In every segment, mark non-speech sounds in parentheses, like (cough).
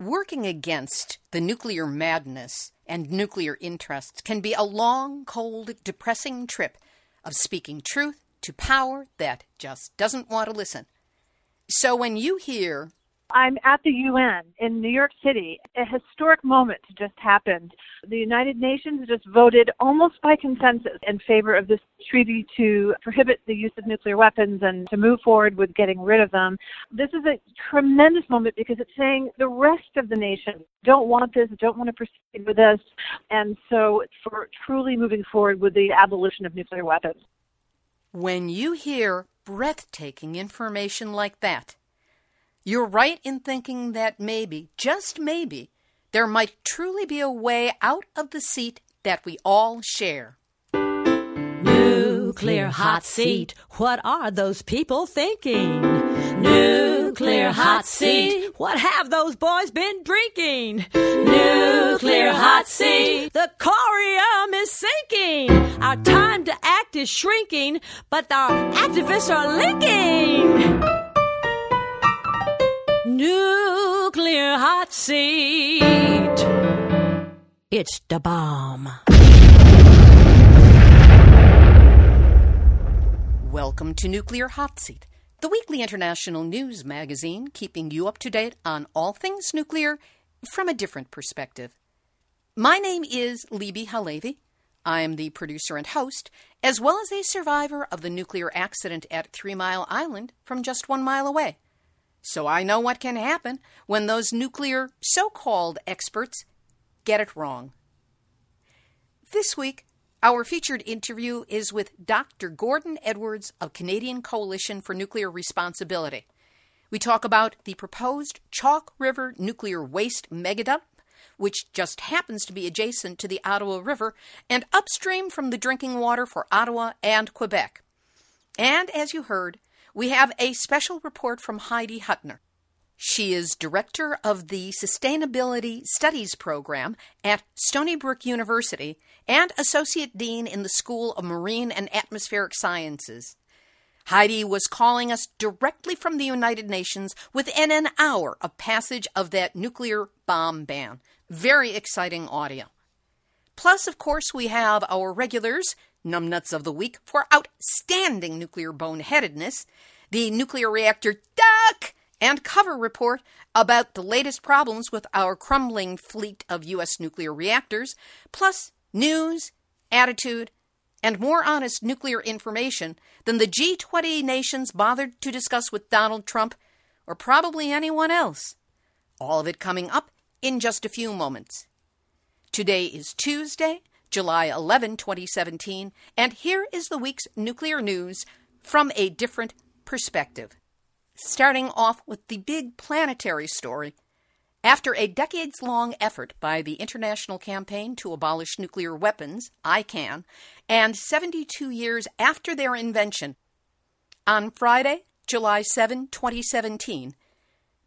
Working against the nuclear madness and nuclear interests can be a long, cold, depressing trip of speaking truth to power that just doesn't want to listen. So when you hear I'm at the UN in New York City. A historic moment just happened. The United Nations just voted almost by consensus in favor of this treaty to prohibit the use of nuclear weapons and to move forward with getting rid of them. This is a tremendous moment because it's saying the rest of the nation don't want this, don't want to proceed with this, and so for truly moving forward with the abolition of nuclear weapons. When you hear breathtaking information like that, you're right in thinking that maybe, just maybe, there might truly be a way out of the seat that we all share. Nuclear hot seat. What are those people thinking? Nuclear hot seat. What have those boys been drinking? Nuclear hot seat. The corium is sinking. Our time to act is shrinking, but our activists are linking. Nuclear hot seat. It's the bomb. Welcome to Nuclear Hot Seat, the weekly international news magazine keeping you up to date on all things nuclear from a different perspective. My name is Libbe HaLevy. I am the producer and host, as well as a survivor of the nuclear accident at Three Mile Island from just one mile away. So I know what can happen when those nuclear so called experts get it wrong. This week, our featured interview is with Dr. Gordon Edwards of Canadian Coalition for Nuclear Responsibility. We talk about the proposed Chalk River nuclear waste megadump, which just happens to be adjacent to the Ottawa River and upstream from the drinking water for Ottawa and Quebec. And as you heard, we have a special report from Heidi Hutner. She is director of the Sustainability Studies program at Stony Brook University and associate dean in the School of Marine and Atmospheric Sciences. Heidi was calling us directly from the United Nations within an hour of passage of that nuclear bomb ban. Very exciting audio. Plus, of course, we have our regulars, numbnuts of the week, for outstanding nuclear boneheadedness, the nuclear reactor duck and cover report about the latest problems with our crumbling fleet of U.S. nuclear reactors, plus news, attitude, and more honest nuclear information than the G20 nations bothered to discuss with Donald Trump or probably anyone else. All of it coming up in just a few moments. Today is Tuesday, July 11, 2017, and here is the week's nuclear news from a different perspective starting off with the big planetary story. After a decades long effort by the International Campaign to Abolish Nuclear Weapons, ICAN, and 72 years after their invention, on Friday, July 7, 2017,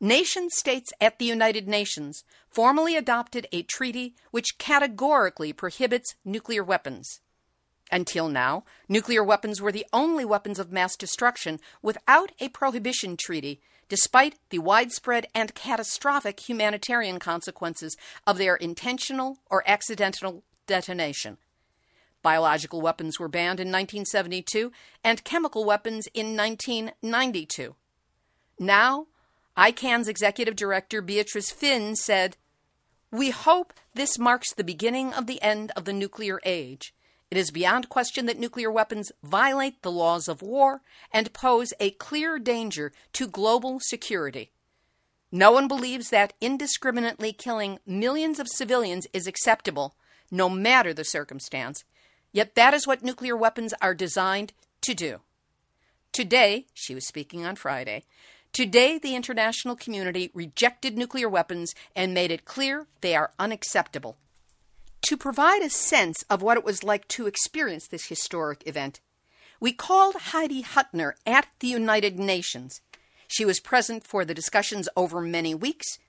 nation states at the United Nations formally adopted a treaty which categorically prohibits nuclear weapons. Until now, nuclear weapons were the only weapons of mass destruction without a prohibition treaty, despite the widespread and catastrophic humanitarian consequences of their intentional or accidental detonation. Biological weapons were banned in 1972 and chemical weapons in 1992. Now, ICAN's executive director Beatrice Fihn said, We hope this marks the beginning of the end of the nuclear age. It is beyond question that nuclear weapons violate the laws of war and pose a clear danger to global security. No one believes that indiscriminately killing millions of civilians is acceptable, no matter the circumstance, yet that is what nuclear weapons are designed to do. Today, she was speaking on Friday, today the international community rejected nuclear weapons and made it clear they are unacceptable. To provide a sense of what it was like to experience this historic event, we called Heidi Hutner at the United Nations. She was present for the discussions over many weeks.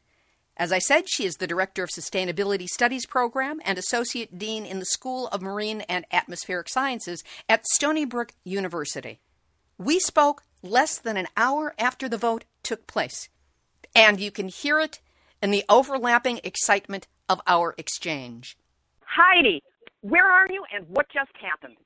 As I said, she is the Director of Sustainability Studies Program and Associate Dean in the School of Marine and Atmospheric Sciences at Stony Brook University. We spoke less than an hour after the vote took place, and you can hear it in the overlapping excitement of our exchange. Heidi, where are you and what just happened?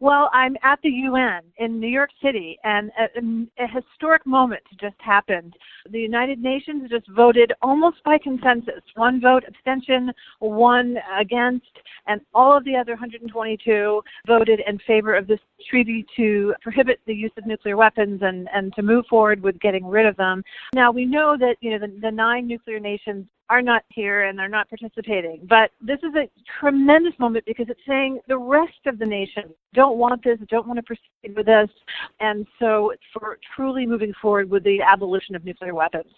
Well, I'm at the UN in New York City, and a, a, historic moment just happened. The United Nations just voted almost by consensus one vote abstention, one against, and all of the other 122 voted in favor of this treaty to prohibit the use of nuclear weapons and, and to move forward with getting rid of them. Now, we know that you know the, the nine nuclear nations are not here and they're not participating. But this is a tremendous moment because it's saying the rest of the nation don't want this, don't want to proceed with this, and so for truly moving forward with the abolition of nuclear weapons.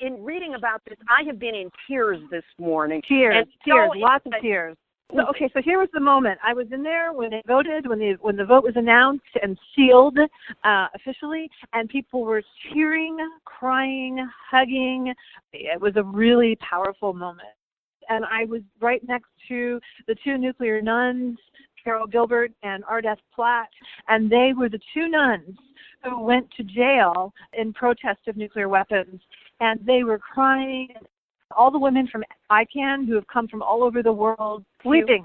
In reading about this, I have been in tears this morning. Tears, tears, so lots of tears. So, okay, so here was the moment. I was in there when they voted, when the when the vote was announced and sealed uh, officially, and people were cheering, crying, hugging. It was a really powerful moment. And I was right next to the two nuclear nuns, Carol Gilbert and Ardeth Platt, and they were the two nuns who went to jail in protest of nuclear weapons. And they were crying all the women from ICAN who have come from all over the world weeping.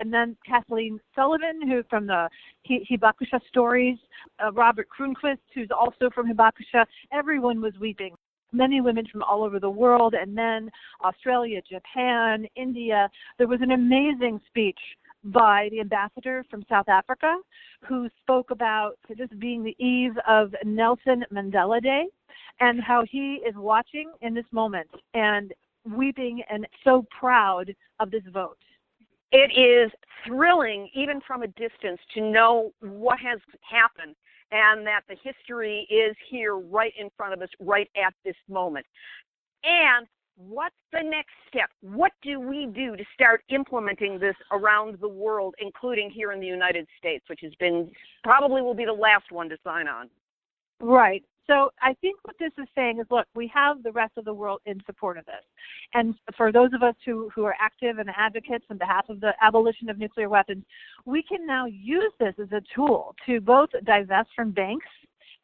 And then Kathleen Sullivan, who from the Hibakusha stories, uh, Robert Croonquist, who's also from Hibakusha. Everyone was weeping. Many women from all over the world, and then Australia, Japan, India. There was an amazing speech by the ambassador from South Africa who spoke about this being the eve of Nelson Mandela Day and how he is watching in this moment and weeping and so proud of this vote. It is thrilling, even from a distance, to know what has happened and that the history is here right in front of us, right at this moment. And what's the next step? What do we do to start implementing this around the world, including here in the United States, which has been probably will be the last one to sign on? Right. So I think what this is saying is, look, we have the rest of the world in support of this. And for those of us who, who are active and advocates on behalf of the abolition of nuclear weapons, we can now use this as a tool to both divest from banks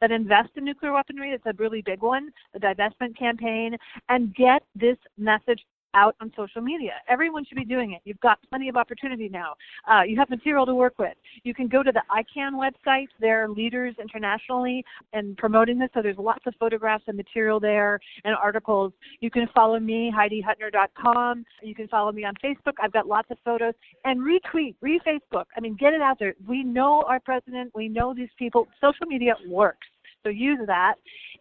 that invest in nuclear weaponry, that's a really big one, the divestment campaign, and get this message out on social media. Everyone should be doing it. You've got plenty of opportunity now. Uh, you have material to work with. You can go to the ICAN website. There are leaders internationally in promoting this, so there's lots of photographs and material there and articles. You can follow me, HeidiHutner.com. You can follow me on Facebook. I've got lots of photos. And retweet, re-Facebook. I mean, get it out there. We know our president. We know these people. Social media works. So use that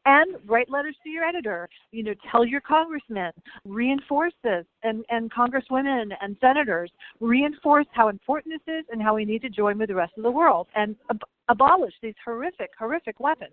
and write letters to your editor. You know, tell your congressmen, reinforce this, and, and congresswomen and senators, reinforce how important this is and how we need to join with the rest of the world and ab- abolish these horrific, horrific weapons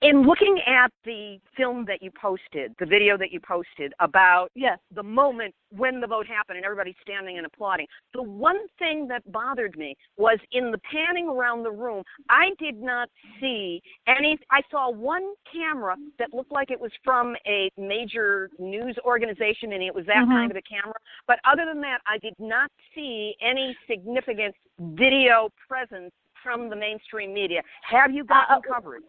in looking at the film that you posted, the video that you posted about yes. the moment when the vote happened and everybody standing and applauding, the one thing that bothered me was in the panning around the room, I did not see any. I saw one camera that looked like it was from a major news organization and it was that mm-hmm. kind of a camera. But other than that, I did not see any significant video presence from the mainstream media. Have you gotten uh, coverage?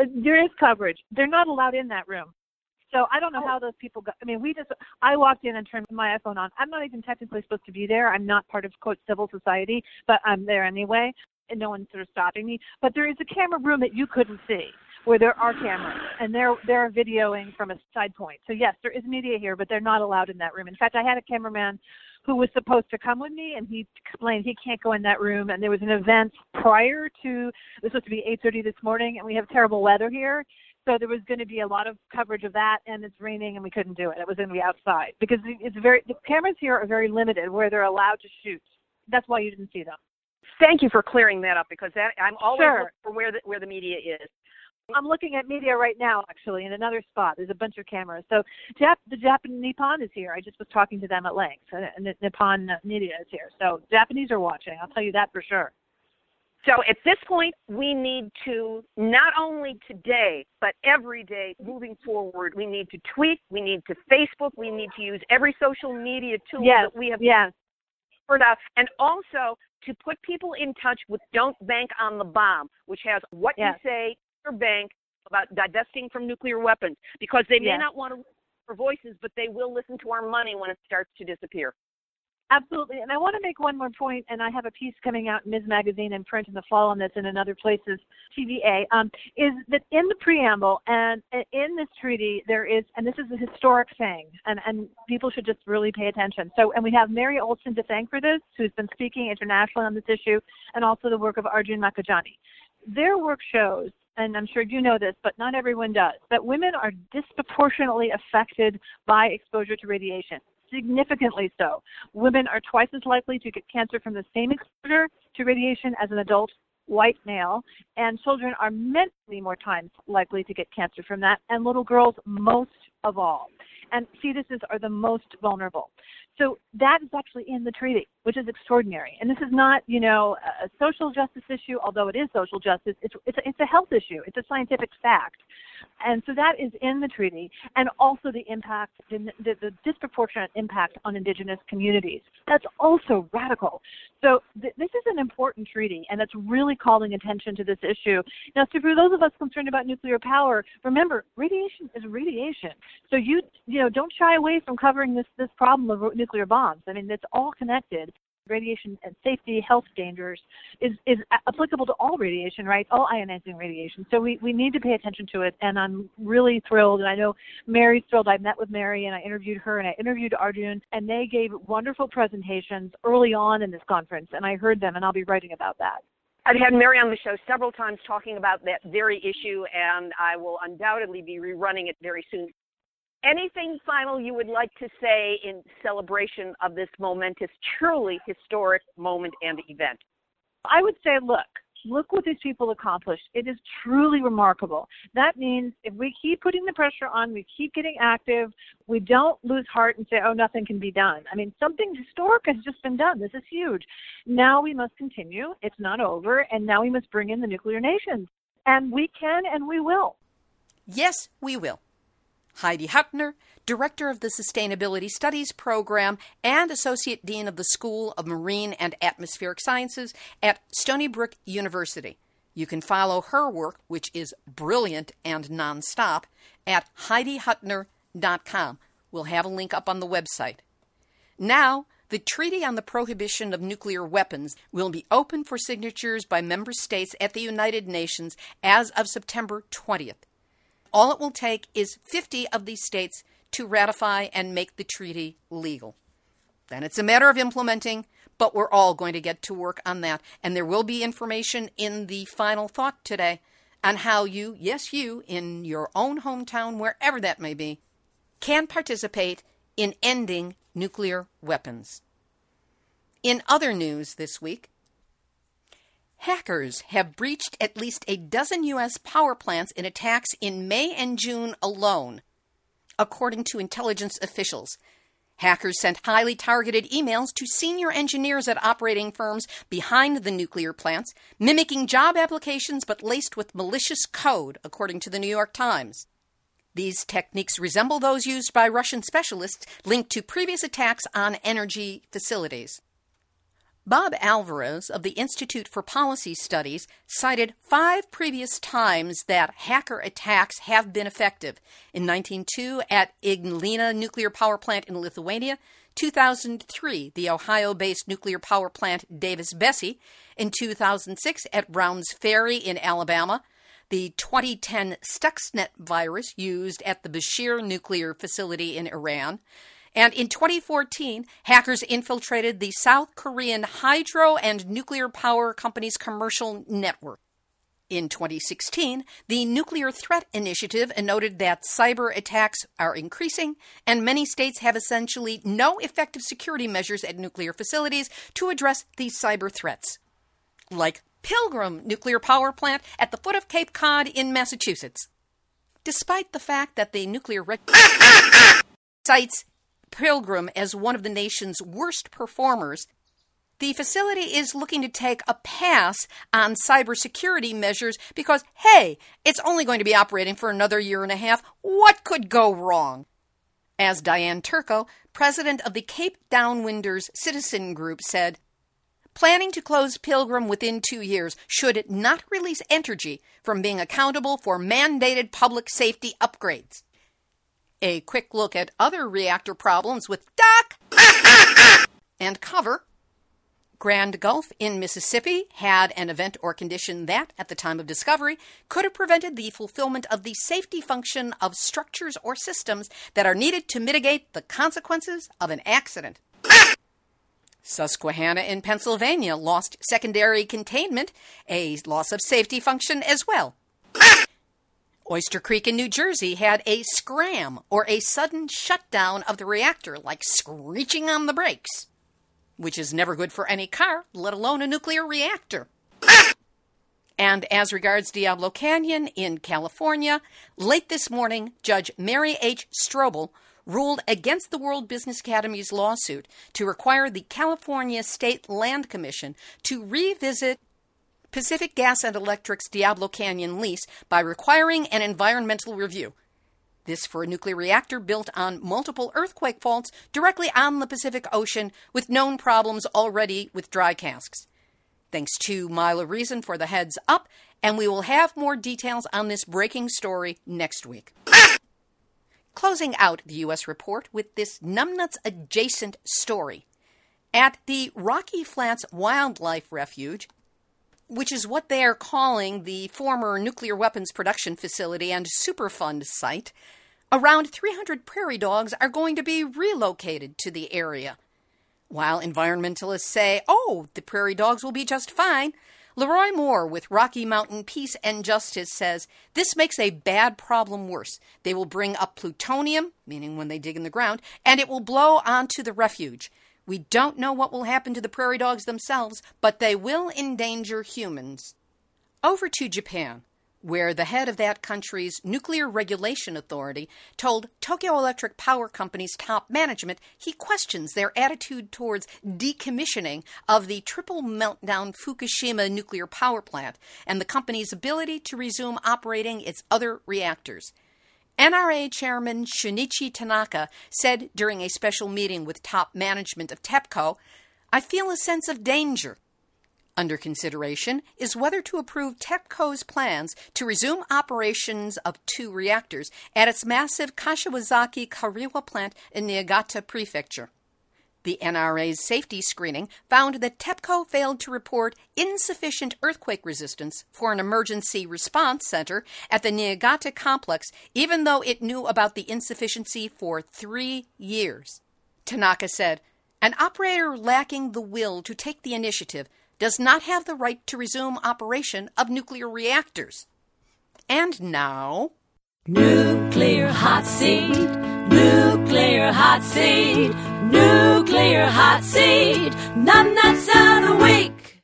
Uh, there is coverage. They're not allowed in that room. So I don't know oh. how those people got. I mean, we just. I walked in and turned my iPhone on. I'm not even technically supposed to be there. I'm not part of quote civil society, but I'm there anyway, and no one's sort of stopping me. But there is a camera room that you couldn't see, where there are cameras, and they're they're videoing from a side point. So yes, there is media here, but they're not allowed in that room. In fact, I had a cameraman who was supposed to come with me, and he explained he can't go in that room. And there was an event prior to it was supposed to be 8:30 this morning, and we have terrible weather here, so there was going to be a lot of coverage of that, and it's raining, and we couldn't do it. It was going to be outside because it's very the cameras here are very limited where they're allowed to shoot. That's why you didn't see them. Thank you for clearing that up because that I'm always sure. for where the where the media is. I'm looking at media right now, actually, in another spot. There's a bunch of cameras. So Jap- the Japan Nippon is here. I just was talking to them at length, uh, and the Nippon media is here. So Japanese are watching. I'll tell you that for sure. So at this point, we need to not only today, but every day moving forward, we need to tweet, we need to Facebook, we need to use every social media tool yes, that we have yes. heard of, and also to put people in touch with Don't Bank on the Bomb, which has what yes. you say your bank about divesting from nuclear weapons because they may Yes. not want to listen for voices, but they will listen to our money when it starts to disappear. Absolutely. And I want to make one more point, and I have a piece coming out in Ms. Magazine and print in the fall on this and in other places, TVA, um, is that in the preamble and in this treaty, there is, and this is a historic thing, and, and people should just really pay attention. So, and we have Mary Olson to thank for this, who's been speaking internationally on this issue, and also the work of Arjun Makhijani. Their work shows and I'm sure you know this, but not everyone does, that women are disproportionately affected by exposure to radiation, significantly so. Women are twice as likely to get cancer from the same exposure to radiation as an adult white male, and children are many more times likely to get cancer from that, and little girls most of all. And fetuses are the most vulnerable. So that is actually in the treaty, which is extraordinary. And this is not, you know, a social justice issue, although it is social justice. It's it's a, it's a health issue. It's a scientific fact. And so that is in the treaty, and also the impact, the, the, the disproportionate impact on indigenous communities. That's also radical. So th- this is an important treaty, and it's really calling attention to this issue. Now, so for those of us concerned about nuclear power, remember, radiation is radiation. So you, you know, don't shy away from covering this this problem of nuclear bombs. I mean, it's all connected. Radiation and safety health dangers is is applicable to all radiation right? All ionizing radiation. So we we need to pay attention to it and i'm really thrilled. And i know mary's thrilled. I met with mary and i interviewed her and i interviewed arjun and they gave wonderful presentations early on in this conference and i heard them and i'll be writing about that. I've had Mary on the show several times talking about that very issue, and I will undoubtedly be rerunning it very soon. Anything final you would like to say in celebration of this momentous, truly historic moment and event? I would say, look, look what these people accomplished. It is truly remarkable. That means if we keep putting the pressure on, we keep getting active, we don't lose heart and say, oh, nothing can be done. I mean, something historic has just been done. This is huge. Now we must continue. It's not over. And now we must bring in the nuclear nations. And we can and we will. Yes, we will. Heidi Hutner, Director of the Sustainability Studies Program and Associate Dean of the School of Marine and Atmospheric Sciences at Stony Brook University. You can follow her work, which is brilliant and nonstop, at HeidiHutner.com. We'll have a link up on the website. Now, the Treaty on the Prohibition of Nuclear Weapons will be open for signatures by member states at the United Nations as of September 20th. All it will take is 50 of these states to ratify and make the treaty legal. Then it's a matter of implementing, but we're all going to get to work on that. And there will be information in the final thought today on how you, yes, you, in your own hometown, wherever that may be, can participate in ending nuclear weapons. In other news this week, Hackers have breached at least a dozen U.S. power plants in attacks in May and June alone, according to intelligence officials. Hackers sent highly targeted emails to senior engineers at operating firms behind the nuclear plants, mimicking job applications but laced with malicious code, according to the New York Times. These techniques resemble those used by Russian specialists linked to previous attacks on energy facilities. Bob Alvarez of the Institute for Policy Studies cited five previous times that hacker attacks have been effective. In 1902 at Ignalina nuclear power plant in Lithuania, 2003 the Ohio-based nuclear power plant Davis-Besse, in 2006 at Browns Ferry in Alabama, the 2010 Stuxnet virus used at the Bushehr nuclear facility in Iran, and in 2014, hackers infiltrated the South Korean hydro and nuclear power company's commercial network. In 2016, the Nuclear Threat Initiative noted that cyber attacks are increasing, and many states have essentially no effective security measures at nuclear facilities to address these cyber threats. Like Pilgrim Nuclear Power Plant at the foot of Cape Cod in Massachusetts. Despite the fact that the nuclear cites (coughs) Pilgrim as one of the nation's worst performers, the facility is looking to take a pass on cybersecurity measures because, hey, it's only going to be operating for another year and a half. What could go wrong? As Diane Turco, president of the Cape Downwinders Citizen Group, said, planning to close Pilgrim within two years should not release Entergy from being accountable for mandated public safety upgrades. A quick look at other reactor problems with Duck and cover. Grand Gulf in Mississippi had an event or condition that, at the time of discovery, could have prevented the fulfillment of the safety function of structures or systems that are needed to mitigate the consequences of an accident. Susquehanna in Pennsylvania lost secondary containment, a loss of safety function as well. Oyster Creek in New Jersey had a scram or a sudden shutdown of the reactor, like screeching on the brakes, which is never good for any car, let alone a nuclear reactor. And as regards Diablo Canyon in California, late this morning, Judge Mary H. Strobel ruled against the World Business Academy's lawsuit to require the California State Land Commission to revisit Pacific Gas and Electric's Diablo Canyon lease by requiring an environmental review. This for a nuclear reactor built on multiple earthquake faults directly on the Pacific Ocean with known problems already with dry casks. Thanks to Mila Reason for the heads up, and we will have more details on this breaking story next week. Closing out the U.S. report with this numbnuts adjacent story. At the Rocky Flats Wildlife Refuge, which is what they are calling the former nuclear weapons production facility and Superfund site, around 300 prairie dogs are going to be relocated to the area. While environmentalists say, oh, the prairie dogs will be just fine, Leroy Moore with Rocky Mountain Peace and Justice says this makes a bad problem worse. They will bring up plutonium, meaning when they dig in the ground, and it will blow onto the refuge. We don't know what will happen to the prairie dogs themselves, but they will endanger humans. Over to Japan where the head of that country's nuclear regulation authority told Tokyo Electric Power Company's top management he questions their attitude towards decommissioning of the triple meltdown Fukushima nuclear power plant and the company's ability to resume operating its other reactors. NRA Chairman Shunichi Tanaka said during a special meeting with top management of TEPCO, I feel a sense of danger under consideration is whether to approve TEPCO's plans to resume operations of two reactors at its massive Kashiwazaki Kariwa plant in Niigata Prefecture. The NRA's safety screening found that TEPCO failed to report insufficient earthquake resistance for an emergency response center at the Niigata complex, even though it knew about the insufficiency for three years. Tanaka said, An operator lacking the will to take the initiative does not have the right to resume operation of nuclear reactors. And now. Nuclear hot seat, nuclear hot seat, nuclear hot seat, numbnuts of the week.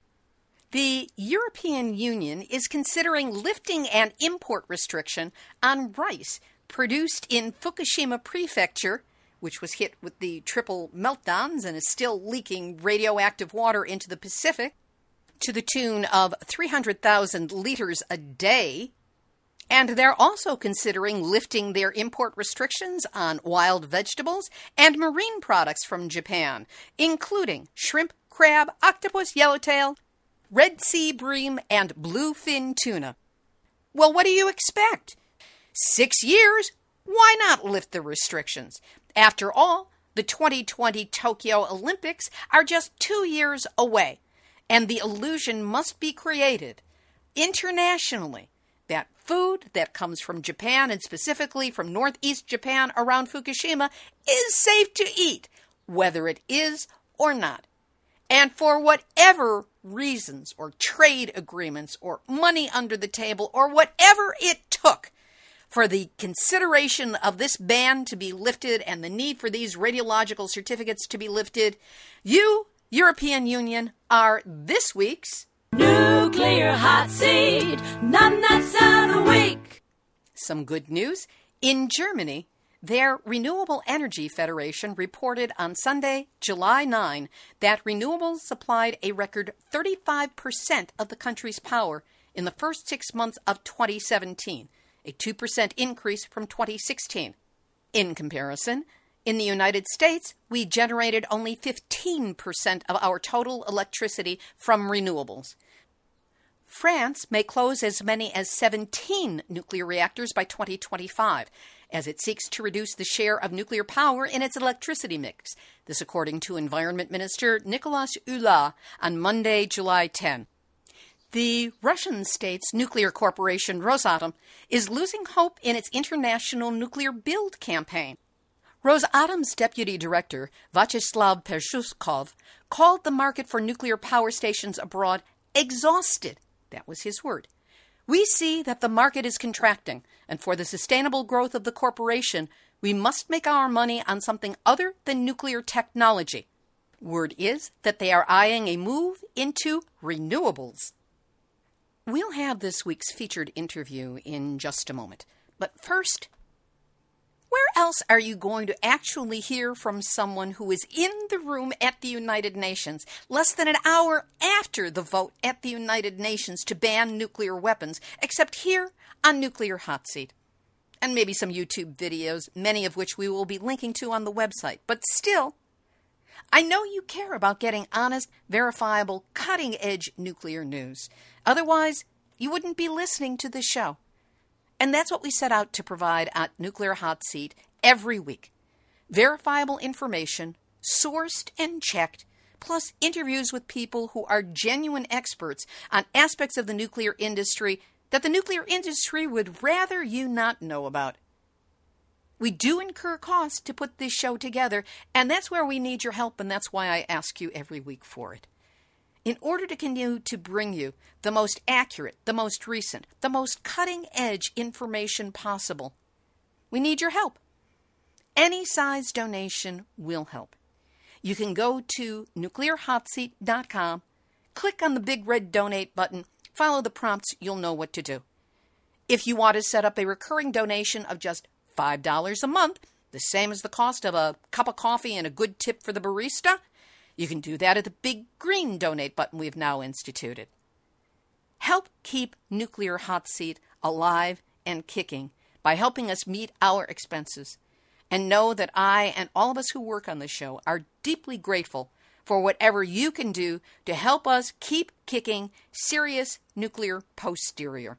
The European Union is considering lifting an import restriction on rice produced in Fukushima Prefecture, which was hit with the triple meltdowns and is still leaking radioactive water into the Pacific to the tune of 300,000 liters a day. And they're also considering lifting their import restrictions on wild vegetables and marine products from Japan, including shrimp, crab, octopus, yellowtail, red sea bream, and bluefin tuna. Well, what do you expect? Six years? Why not lift the restrictions? After all, the 2020 Tokyo Olympics are just two years away and the illusion must be created internationally that food that comes from Japan and specifically from northeast Japan around Fukushima is safe to eat, whether it is or not. And for whatever reasons or trade agreements or money under the table or whatever it took for the consideration of this ban to be lifted and the need for these radiological certificates to be lifted, you European Union are this week's Nuclear Hot Seat, Numbnuts of the Week. Some good news. In Germany, their Renewable Energy Federation reported on Sunday, July 9, that renewables supplied a record 35% of the country's power in the first six months of 2017, a 2% increase from 2016. In comparison, In the United States, we generated only 15% of our total electricity from renewables. France may close as many as 17 nuclear reactors by 2025 as it seeks to reduce the share of nuclear power in its electricity mix. This, according to Environment Minister Nicolas Hulot on Monday, July 10. The Russian state's nuclear corporation Rosatom is losing hope in its international nuclear build campaign. Rosatom's deputy director, Vyacheslav Pershukov, called the market for nuclear power stations abroad exhausted. That was his word. We see that the market is contracting, and for the sustainable growth of the corporation, we must make our money on something other than nuclear technology. Word is that they are eyeing a move into renewables. We'll have this week's featured interview in just a moment. But first, where else are you going to actually hear from someone who is in the room at the United Nations less than an hour after the vote at the United Nations to ban nuclear weapons, except here on Nuclear Hot Seat? And maybe some YouTube videos, many of which we will be linking to on the website. But still, I know you care about getting honest, verifiable, cutting edge nuclear news. Otherwise, you wouldn't be listening to this show. And that's what we set out to provide at Nuclear Hot Seat every week verifiable information, sourced and checked, plus interviews with people who are genuine experts on aspects of the nuclear industry that the nuclear industry would rather you not know about. We do incur costs to put this show together, and that's where we need your help, and that's why I ask you every week for it. In order to continue to bring you the most accurate, the most recent, the most cutting edge information possible, we need your help. Any size donation will help. You can go to nuclearhotseat.com, click on the big red donate button, follow the prompts, you'll know what to do. If you want to set up a recurring donation of just $5 a month, the same as the cost of a cup of coffee and a good tip for the barista, you can do that at the big green donate button we've now instituted. Help keep Nuclear Hot Seat alive and kicking by helping us meet our expenses. And know that I and all of us who work on the show are deeply grateful for whatever you can do to help us keep kicking serious nuclear posterior.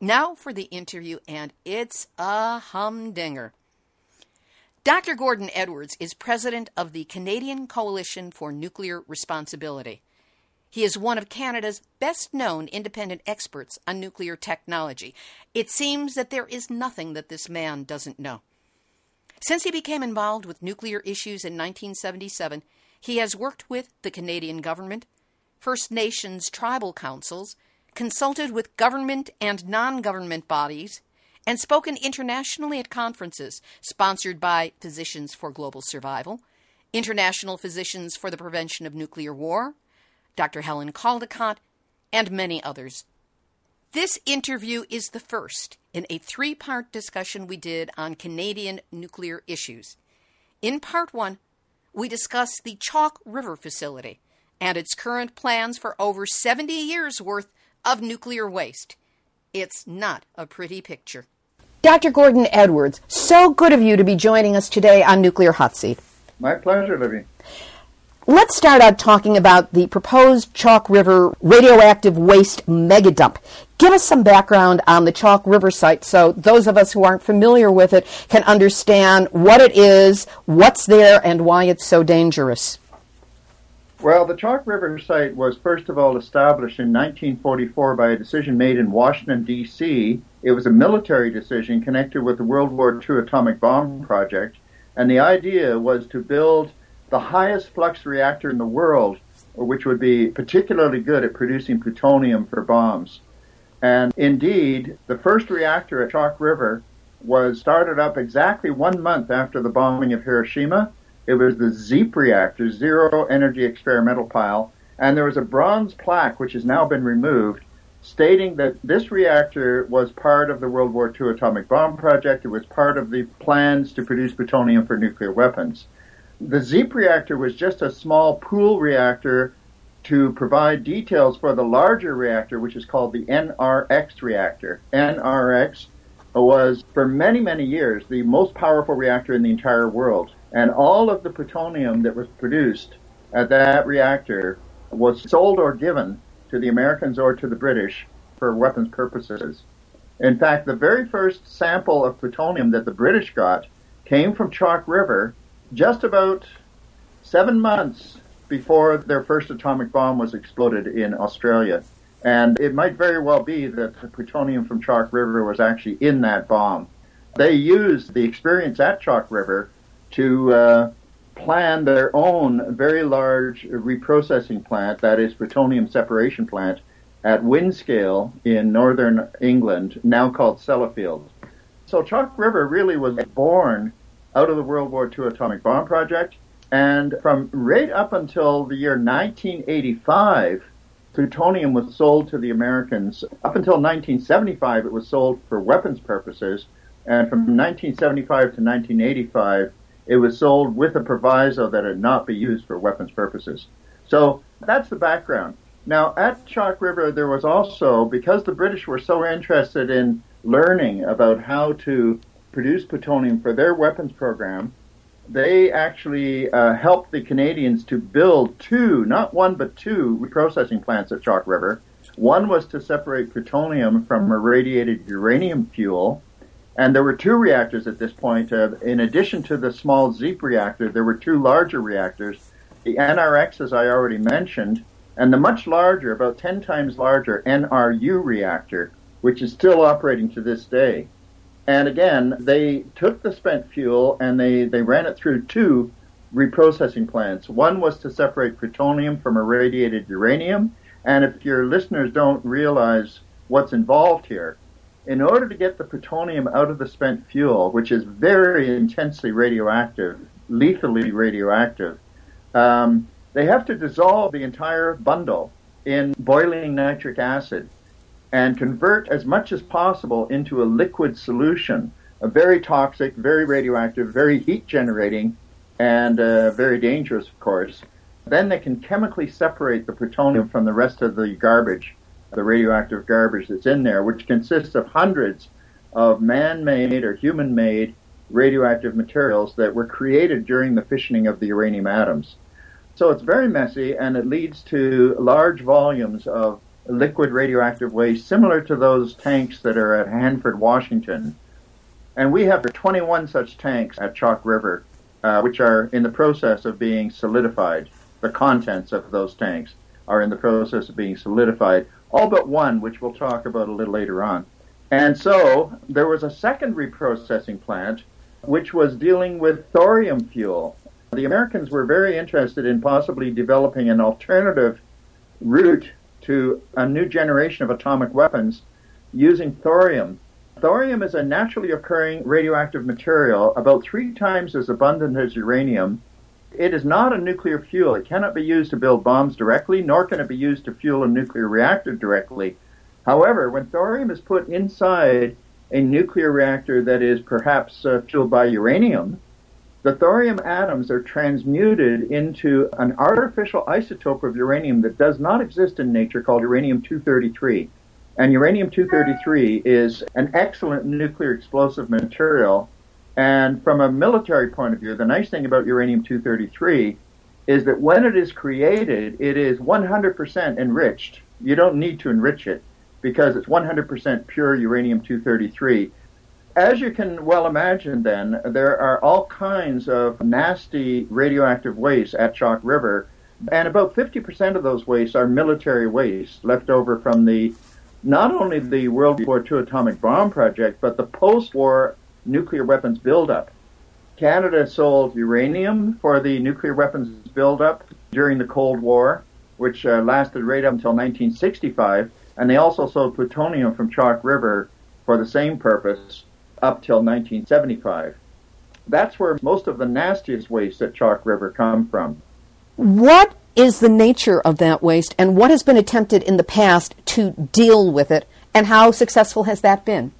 Now for the interview, and it's a humdinger. Dr. Gordon Edwards is president of the Canadian Coalition for Nuclear Responsibility. He is one of Canada's best known independent experts on nuclear technology. It seems that there is nothing that this man doesn't know. Since he became involved with nuclear issues in 1977, he has worked with the Canadian government, First Nations tribal councils, consulted with government and non government bodies, and spoken internationally at conferences sponsored by Physicians for Global Survival, International Physicians for the Prevention of Nuclear War, Dr. Helen Caldicott, and many others. This interview is the first in a three part discussion we did on Canadian nuclear issues. In part one, we discuss the Chalk River facility and its current plans for over 70 years' worth of nuclear waste. It's not a pretty picture. Dr. Gordon Edwards, so good of you to be joining us today on Nuclear Hot Seat. My pleasure, Libby. Let's start out talking about the proposed Chalk River radioactive waste megadump. Give us some background on the Chalk River site so those of us who aren't familiar with it can understand what it is, what's there, and why it's so dangerous. Well, the Chalk River site was first of all established in 1944 by a decision made in Washington, D.C. It was a military decision connected with the World War II atomic bomb project, and the idea was to build the highest flux reactor in the world, which would be particularly good at producing plutonium for bombs. And indeed, the first reactor at Chalk River was started up exactly one month after the bombing of Hiroshima it was the ZEEP reactor, Zero Energy Experimental Pile, and there was a bronze plaque which has now been removed stating that this reactor was part of the World War II atomic bomb project. It was part of the plans to produce plutonium for nuclear weapons. The ZEEP reactor was just a small pool reactor to provide details for the larger reactor, which is called the NRX reactor. NRX was for many, many years the most powerful reactor in the entire world. And all of the plutonium that was produced at that reactor was sold or given to the Americans or to the British for weapons purposes. In fact, the very first sample of plutonium that the British got came from Chalk River just about seven months before their first atomic bomb was exploded in Australia. And it might very well be that the plutonium from Chalk River was actually in that bomb. They used the experience at Chalk River to uh, plan their own very large reprocessing plant, that is, plutonium separation plant, at Windscale in northern England, now called Sellafield. So Chalk River really was born out of the World War II atomic bomb project. And from right up until the year 1985, plutonium was sold to the Americans. Up until 1975, it was sold for weapons purposes. And from 1975 to 1985, it was sold with a proviso that it not be used for weapons purposes. So that's the background. Now, at Chalk River, there was also, because the British were so interested in learning about how to produce plutonium for their weapons program, they actually uh, helped the Canadians to build two, not one, but two reprocessing plants at Chalk River. One was to separate plutonium from irradiated uranium fuel, and there were two reactors at this point. Uh, in addition to the small ZEEP reactor, there were two larger reactors. The NRX, as I already mentioned, and the much larger, about 10 times larger NRU reactor, which is still operating to this day. And again, they took the spent fuel and they, they ran it through two reprocessing plants. One was to separate plutonium from irradiated uranium. And if your listeners don't realize what's involved here, in order to get the plutonium out of the spent fuel, which is very intensely radioactive, lethally radioactive, um, they have to dissolve the entire bundle in boiling nitric acid and convert as much as possible into a liquid solution, a very toxic, very radioactive, very heat generating, and uh, very dangerous, of course. Then they can chemically separate the plutonium from the rest of the garbage, the radioactive garbage that's in there, which consists of hundreds of man-made or human-made radioactive materials that were created during the fissioning of the uranium atoms. So it's very messy and it leads to large volumes of liquid radioactive waste similar to those tanks that are at Hanford, Washington. And we have 21 such tanks at Chalk River, uh, which are in the process of being solidified. The contents of those tanks are in the process of being solidified, all but one, which we'll talk about a little later on. And so there was a second reprocessing plant which was dealing with thorium fuel. The Americans were very interested in possibly developing an alternative route to a new generation of atomic weapons using thorium. Thorium is a naturally occurring radioactive material about three times as abundant as uranium. It is not a nuclear fuel. It cannot be used to build bombs directly, nor can it be used to fuel a nuclear reactor directly. However, when thorium is put inside a nuclear reactor that is perhaps uh, fueled by uranium, the thorium atoms are transmuted into an artificial isotope of uranium that does not exist in nature called uranium-233. And uranium-233 is an excellent nuclear explosive material. And from a military point of view, the nice thing about uranium-233 is that when it is created, it is 100% enriched. You don't need to enrich it because it's 100% pure uranium-233 as you can well imagine, then, there are all kinds of nasty radioactive waste at Chalk River, and about 50% of those wastes are military waste left over from the not only the World War II atomic bomb project, but the post-war nuclear weapons buildup. Canada sold uranium for the nuclear weapons buildup during the Cold War, which uh, lasted right up until 1965, and they also sold plutonium from Chalk River for the same purpose up till 1975. That's where most of the nastiest waste at Chalk River come from. What is the nature of that waste and what has been attempted in the past to deal with it and how successful has that been?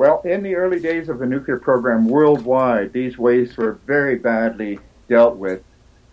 Well, in the early days of the nuclear program worldwide, these wastes were very badly dealt with.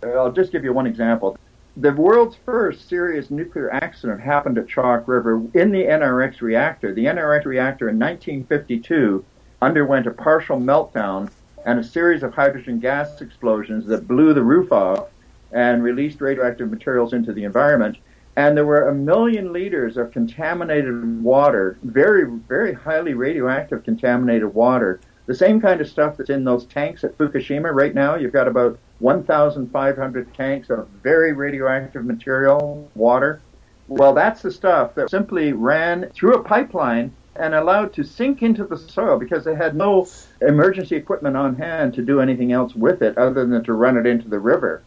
Uh, I'll just give you one example. the world's first serious nuclear accident happened at Chalk River in the NRX reactor. The NRX reactor in 1952 underwent a partial meltdown and a series of hydrogen gas explosions that blew the roof off and released radioactive materials into the environment. And there were a million liters of contaminated water, very, very highly radioactive contaminated water. The same kind of stuff that's in those tanks at Fukushima right now. You've got about 1,500 tanks of very radioactive material, water. Well, that's the stuff that simply ran through a pipeline and allowed to sink into the soil because they had no emergency equipment on hand to do anything else with it other than to run it into the river.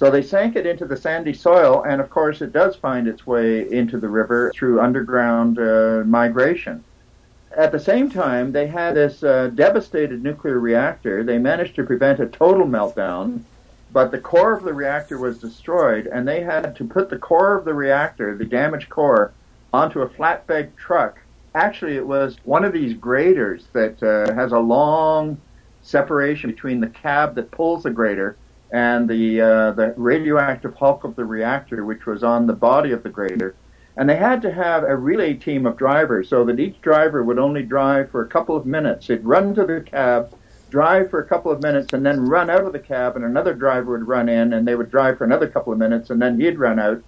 So they sank it into the sandy soil, and of course, it does find its way into the river through underground uh, migration. At the same time, they had this uh, devastated nuclear reactor. They managed to prevent a total meltdown, but the core of the reactor was destroyed, and they had to put the core of the reactor, the damaged core, onto a flatbed truck. Actually, it was one of these graders that uh, has a long separation between the cab that pulls the grader and the uh, the radioactive hulk of the reactor, which was on the body of the grader. And they had to have a relay team of drivers so that each driver would only drive for a couple of minutes. They'd run to the cab, drive for a couple of minutes, and then run out of the cab, and another driver would run in, and they would drive for another couple of minutes, and then he'd run out.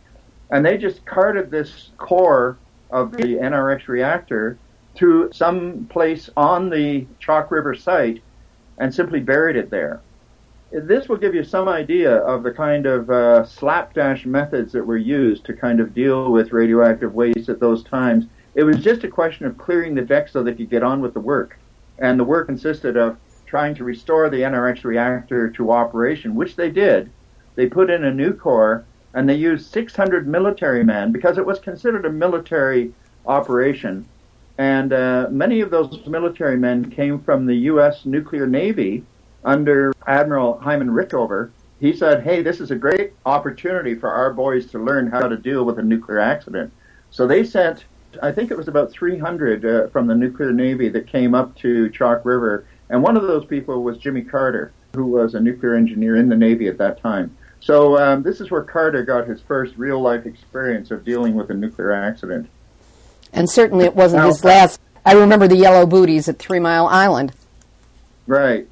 And they just carted this core of the NRX reactor to some place on the Chalk River site and simply buried it there this will give you some idea of the kind of uh, slapdash methods that were used to kind of deal with radioactive waste at those times. It was just a question of clearing the deck so they could get on with the work. And the work consisted of trying to restore the NRX reactor to operation, which they did. They put in a new core and they used 600 military men because it was considered a military operation. And uh, many of those military men came from the U.S. nuclear navy under Admiral Hyman Rickover, he said, hey, this is a great opportunity for our boys to learn how to deal with a nuclear accident. So they sent, I think it was about 300 uh, from the nuclear navy that came up to Chalk River, and one of those people was Jimmy Carter, who was a nuclear engineer in the Navy at that time. So um, this is where Carter got his first real life experience of dealing with a nuclear accident. And certainly it wasn't now, his last. I remember the yellow booties at Three Mile Island. Right.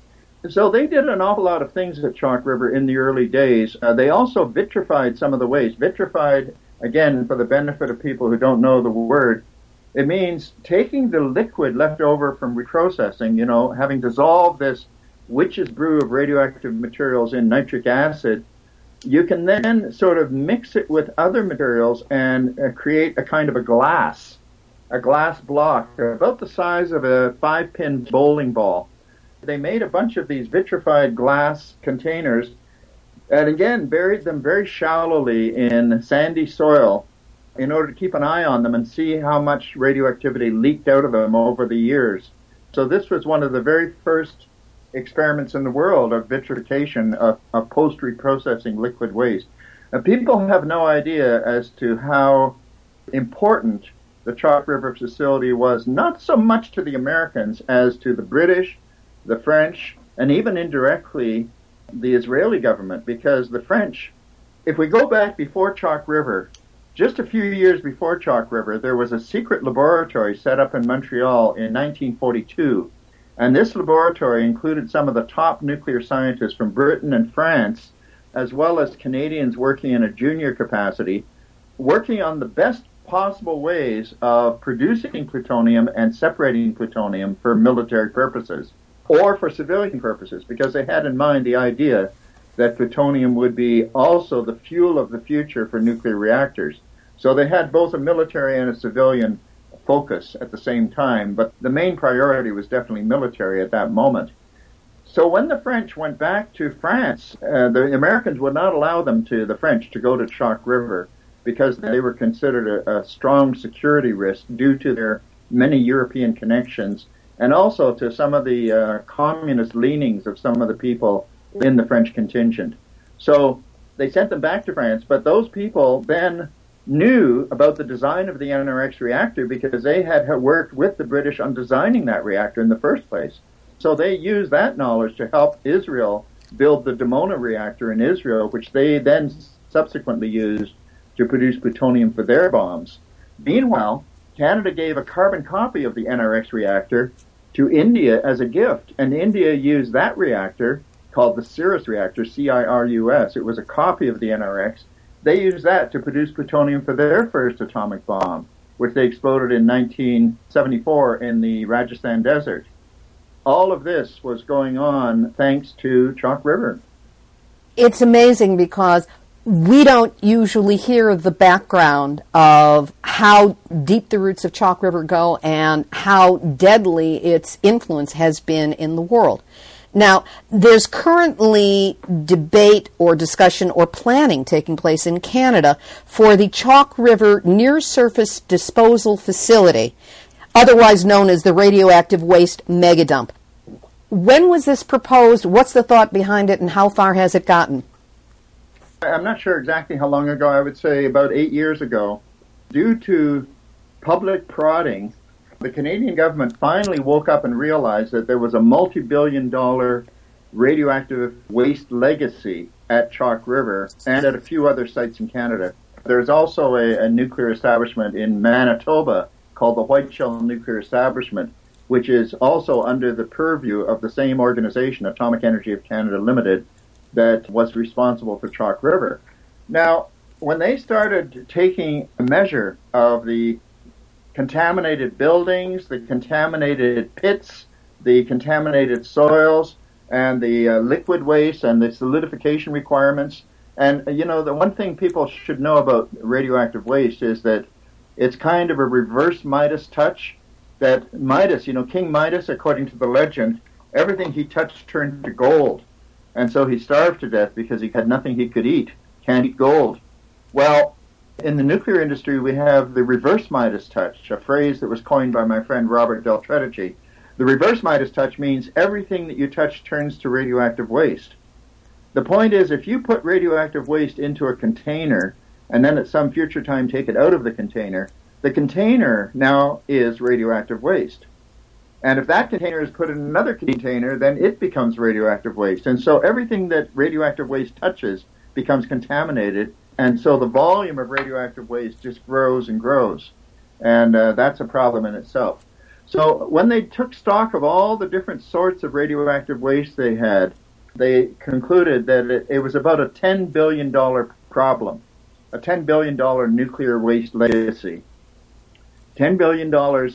So they did an awful lot of things at Chalk River in the early days. Uh, they also vitrified some of the waste. Vitrified, again, for the benefit of people who don't know the word, it means taking the liquid left over from reprocessing, you know, having dissolved this witch's brew of radioactive materials in nitric acid, you can then sort of mix it with other materials and uh, create a kind of a glass, a glass block about the size of a five pin bowling ball they made a bunch of these vitrified glass containers and again buried them very shallowly in sandy soil in order to keep an eye on them and see how much radioactivity leaked out of them over the years. So this was one of the very first experiments in the world of vitrification of, of post-reprocessing liquid waste. Now, people have no idea as to how important the Chalk River facility was, not so much to the Americans as to the British the French, and even indirectly the Israeli government, because the French, if we go back before Chalk River, just a few years before Chalk River, there was a secret laboratory set up in Montreal in 1942. And this laboratory included some of the top nuclear scientists from Britain and France, as well as Canadians working in a junior capacity, working on the best possible ways of producing plutonium and separating plutonium for military purposes or for civilian purposes, because they had in mind the idea that plutonium would be also the fuel of the future for nuclear reactors. So they had both a military and a civilian focus at the same time, but the main priority was definitely military at that moment. So when the French went back to France, uh, the Americans would not allow them to, the French, to go to Chalk River because they were considered a, a strong security risk due to their many European connections and also to some of the uh, communist leanings of some of the people in the French contingent. So they sent them back to France, but those people then knew about the design of the NRX reactor because they had worked with the British on designing that reactor in the first place. So they used that knowledge to help Israel build the Dimona reactor in Israel, which they then subsequently used to produce plutonium for their bombs. Meanwhile, Canada gave a carbon copy of the NRX reactor to India as a gift, and India used that reactor called the CIRUS reactor, C-I-R-U-S. It was a copy of the NRX. They used that to produce plutonium for their first atomic bomb, which they exploded in 1974 in the Rajasthan desert. All of this was going on thanks to Chalk River. It's amazing because we don't usually hear the background of how deep the roots of Chalk River go and how deadly its influence has been in the world. Now, there's currently debate or discussion or planning taking place in Canada for the Chalk River Near Surface Disposal Facility, otherwise known as the Radioactive Waste Megadump. When was this proposed? What's the thought behind it, and how far has it gotten? I'm not sure exactly how long ago, I would say about eight years ago. Due to public prodding, the Canadian government finally woke up and realized that there was a multi billion dollar radioactive waste legacy at Chalk River and at a few other sites in Canada. There's also a, a nuclear establishment in Manitoba called the Whiteshell Nuclear Establishment, which is also under the purview of the same organization, Atomic Energy of Canada Limited, that was responsible for Chalk River. Now, when they started taking a measure of the contaminated buildings, the contaminated pits, the contaminated soils, and the uh, liquid waste and the solidification requirements, and uh, you know, the one thing people should know about radioactive waste is that it's kind of a reverse Midas touch. That Midas, you know, King Midas, according to the legend, everything he touched turned to gold. And so he starved to death because he had nothing he could eat. Can't eat gold. Well, in the nuclear industry, we have the reverse Midas touch, a phrase that was coined by my friend Robert Del Tredici. The reverse Midas touch means everything that you touch turns to radioactive waste. The point is, if you put radioactive waste into a container and then at some future time take it out of the container, the container now is radioactive waste. And if that container is put in another container, then it becomes radioactive waste. And so everything that radioactive waste touches becomes contaminated. And so the volume of radioactive waste just grows and grows. And uh, that's a problem in itself. So when they took stock of all the different sorts of radioactive waste they had, they concluded that it, it was about a $10 billion problem, a $10 billion nuclear waste legacy. $10 billion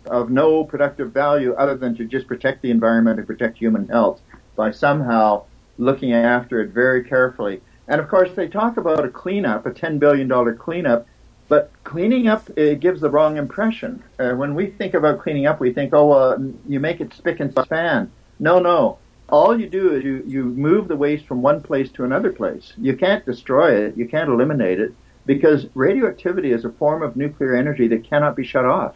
of no productive value other than to just protect the environment and protect human health by somehow looking after it very carefully. And of course, they talk about a cleanup, a $10 billion cleanup, but cleaning up it gives the wrong impression. Uh, when we think about cleaning up, we think, oh, uh, you make it spick and span. No, no. All you do is you, you move the waste from one place to another place. You can't destroy it. You can't eliminate it because radioactivity is a form of nuclear energy that cannot be shut off.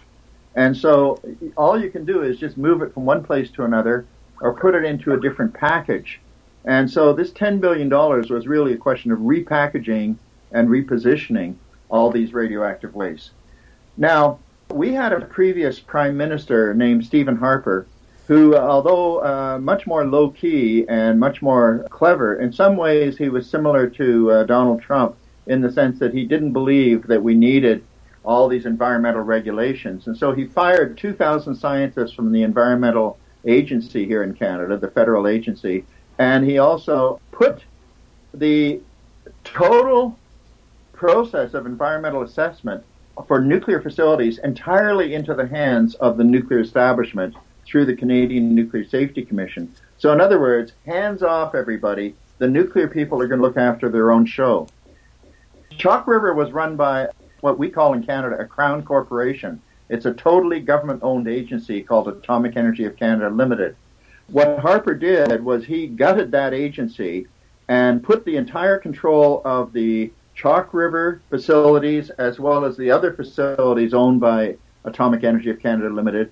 And so all you can do is just move it from one place to another or put it into a different package. And so this $10 billion was really a question of repackaging and repositioning all these radioactive wastes. Now, we had a previous prime minister named Stephen Harper who, although uh, much more low key and much more clever, in some ways he was similar to uh, Donald Trump in the sense that he didn't believe that we needed all these environmental regulations. And so he fired 2,000 scientists from the environmental agency here in Canada, the federal agency, and he also put the total process of environmental assessment for nuclear facilities entirely into the hands of the nuclear establishment through the Canadian Nuclear Safety Commission. So in other words, hands off everybody. The nuclear people are going to look after their own show. Chalk River was run by what we call in Canada a crown corporation. It's a totally government owned agency called Atomic Energy of Canada Limited. What Harper did was he gutted that agency and put the entire control of the Chalk River facilities as well as the other facilities owned by Atomic Energy of Canada Limited.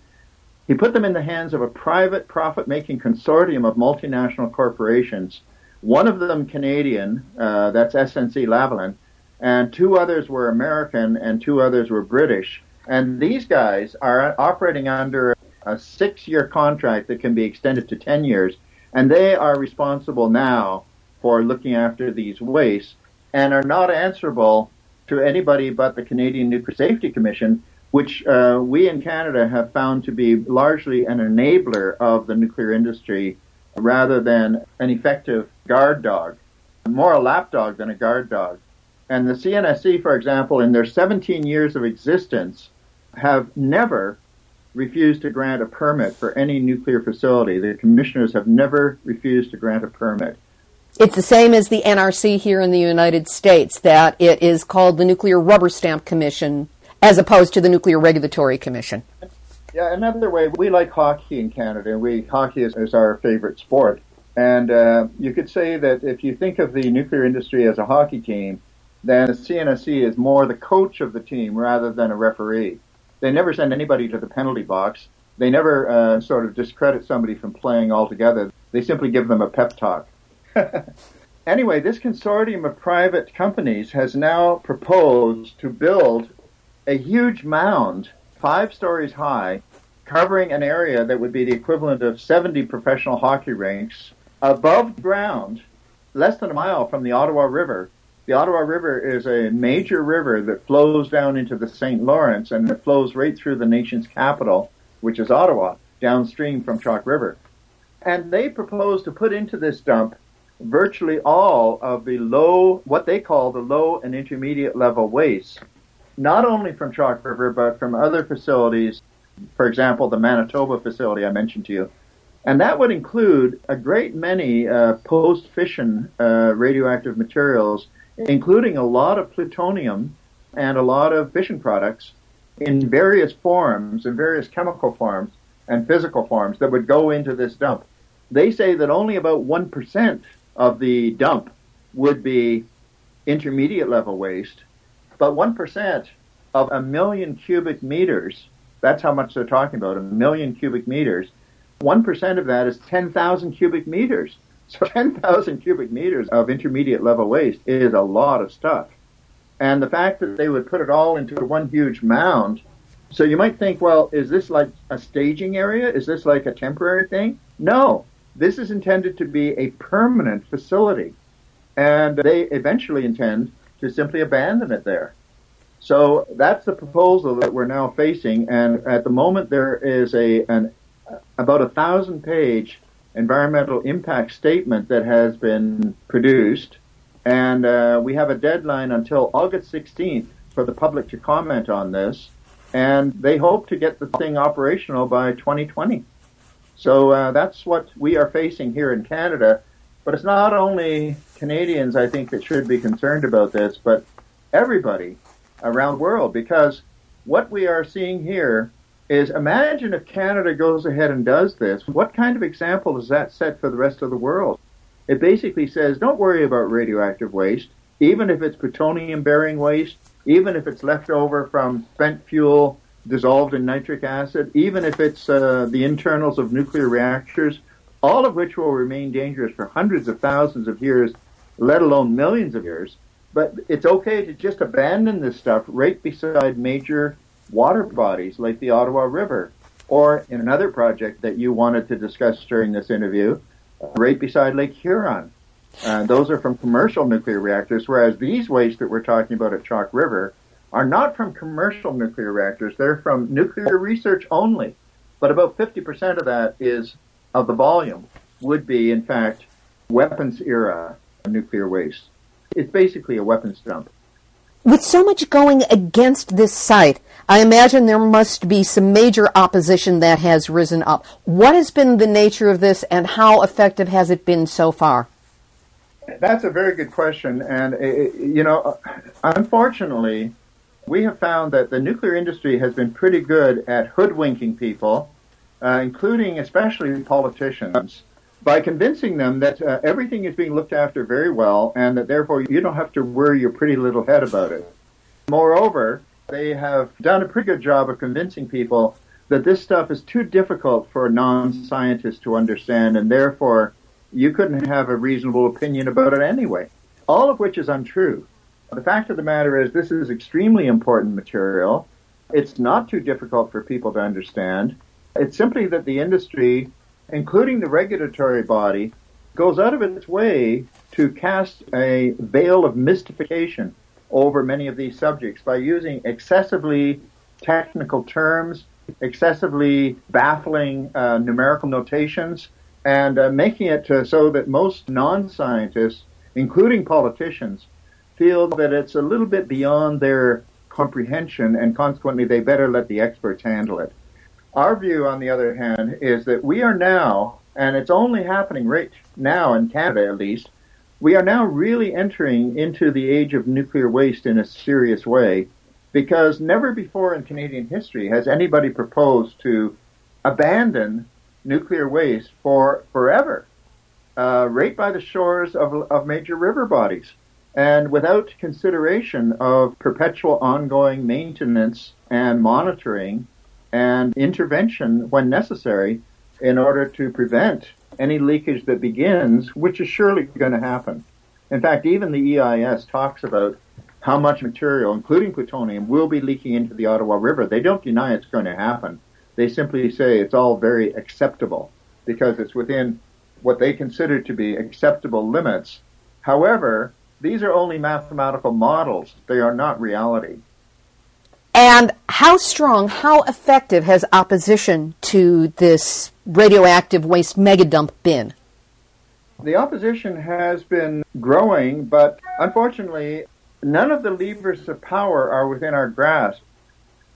He put them in the hands of a private profit making consortium of multinational corporations, one of them Canadian, uh, that's SNC Lavalin, and two others were American and two others were British. And these guys are operating under a six year contract that can be extended to 10 years. And they are responsible now for looking after these wastes. and are not answerable to anybody but the Canadian Nuclear Safety Commission, which uh, we in Canada have found to be largely an enabler of the nuclear industry rather than an effective guard dog, more a lapdog than a guard dog. And the CNSC, for example, in their 17 years of existence, have never refused to grant a permit for any nuclear facility. The commissioners have never refused to grant a permit. It's the same as the NRC here in the United States, that it is called the Nuclear Rubber Stamp Commission as opposed to the Nuclear Regulatory Commission. Yeah, another way, we like hockey in Canada. We Hockey is, is our favorite sport. And uh, you could say that if you think of the nuclear industry as a hockey team, then the CNSC is more the coach of the team rather than a referee. They never send anybody to the penalty box. They never uh, sort of discredit somebody from playing altogether. They simply give them a pep talk. (laughs) anyway, this consortium of private companies has now proposed to build a huge mound, five stories high, covering an area that would be the equivalent of 70 professional hockey rinks above ground, less than a mile from the Ottawa River, the Ottawa River is a major river that flows down into the St. Lawrence and it flows right through the nation's capital, which is Ottawa, downstream from Chalk River. And they propose to put into this dump virtually all of the low, what they call the low and intermediate level waste, not only from Chalk River, but from other facilities, for example, the Manitoba facility I mentioned to you. And that would include a great many uh, post-fission uh, radioactive materials including a lot of plutonium and a lot of fission products in various forms, in various chemical forms and physical forms that would go into this dump. They say that only about 1% of the dump would be intermediate level waste, but 1% of a million cubic meters, that's how much they're talking about, a million cubic meters, 1% of that is 10,000 cubic meters. (laughs) So 10,000 cubic meters of intermediate level waste is a lot of stuff. And the fact that they would put it all into one huge mound, so you might think, well, is this like a staging area? Is this like a temporary thing? No, this is intended to be a permanent facility. And they eventually intend to simply abandon it there. So that's the proposal that we're now facing. And at the moment, there is a an about a thousand page environmental impact statement that has been produced, and uh, we have a deadline until August 16th for the public to comment on this, and they hope to get the thing operational by 2020. So uh, that's what we are facing here in Canada. But it's not only Canadians, I think, that should be concerned about this, but everybody around the world, because what we are seeing here is imagine if Canada goes ahead and does this. What kind of example does that set for the rest of the world? It basically says, don't worry about radioactive waste, even if it's plutonium bearing waste, even if it's left over from spent fuel dissolved in nitric acid, even if it's uh, the internals of nuclear reactors, all of which will remain dangerous for hundreds of thousands of years, let alone millions of years. But it's okay to just abandon this stuff right beside major water bodies like the Ottawa River, or in another project that you wanted to discuss during this interview, right beside Lake Huron. Uh, those are from commercial nuclear reactors, whereas these wastes that we're talking about at Chalk River are not from commercial nuclear reactors. They're from nuclear research only. But about 50% of that is, of the volume, would be, in fact, weapons era nuclear waste. It's basically a weapons dump. With so much going against this site, I imagine there must be some major opposition that has risen up. What has been the nature of this and how effective has it been so far? That's a very good question. And, uh, you know, unfortunately, we have found that the nuclear industry has been pretty good at hoodwinking people, uh, including especially politicians, by convincing them that uh, everything is being looked after very well and that therefore you don't have to worry your pretty little head about it. Moreover, they have done a pretty good job of convincing people that this stuff is too difficult for non-scientists to understand and therefore you couldn't have a reasonable opinion about it anyway. All of which is untrue. The fact of the matter is this is extremely important material. It's not too difficult for people to understand. It's simply that the industry, including the regulatory body, goes out of its way to cast a veil of mystification over many of these subjects by using excessively technical terms, excessively baffling uh, numerical notations, and uh, making it so that most non-scientists, including politicians, feel that it's a little bit beyond their comprehension and consequently they better let the experts handle it. Our view, on the other hand, is that we are now, and it's only happening right now in Canada at least, we are now really entering into the age of nuclear waste in a serious way because never before in Canadian history has anybody proposed to abandon nuclear waste for forever, uh, right by the shores of, of major river bodies and without consideration of perpetual ongoing maintenance and monitoring and intervention when necessary in order to prevent any leakage that begins, which is surely going to happen. In fact, even the EIS talks about how much material, including plutonium, will be leaking into the Ottawa River. They don't deny it's going to happen. They simply say it's all very acceptable because it's within what they consider to be acceptable limits. However, these are only mathematical models. They are not reality. And how strong, how effective has opposition to this radioactive waste megadump been? The opposition has been growing, but unfortunately, none of the levers of power are within our grasp.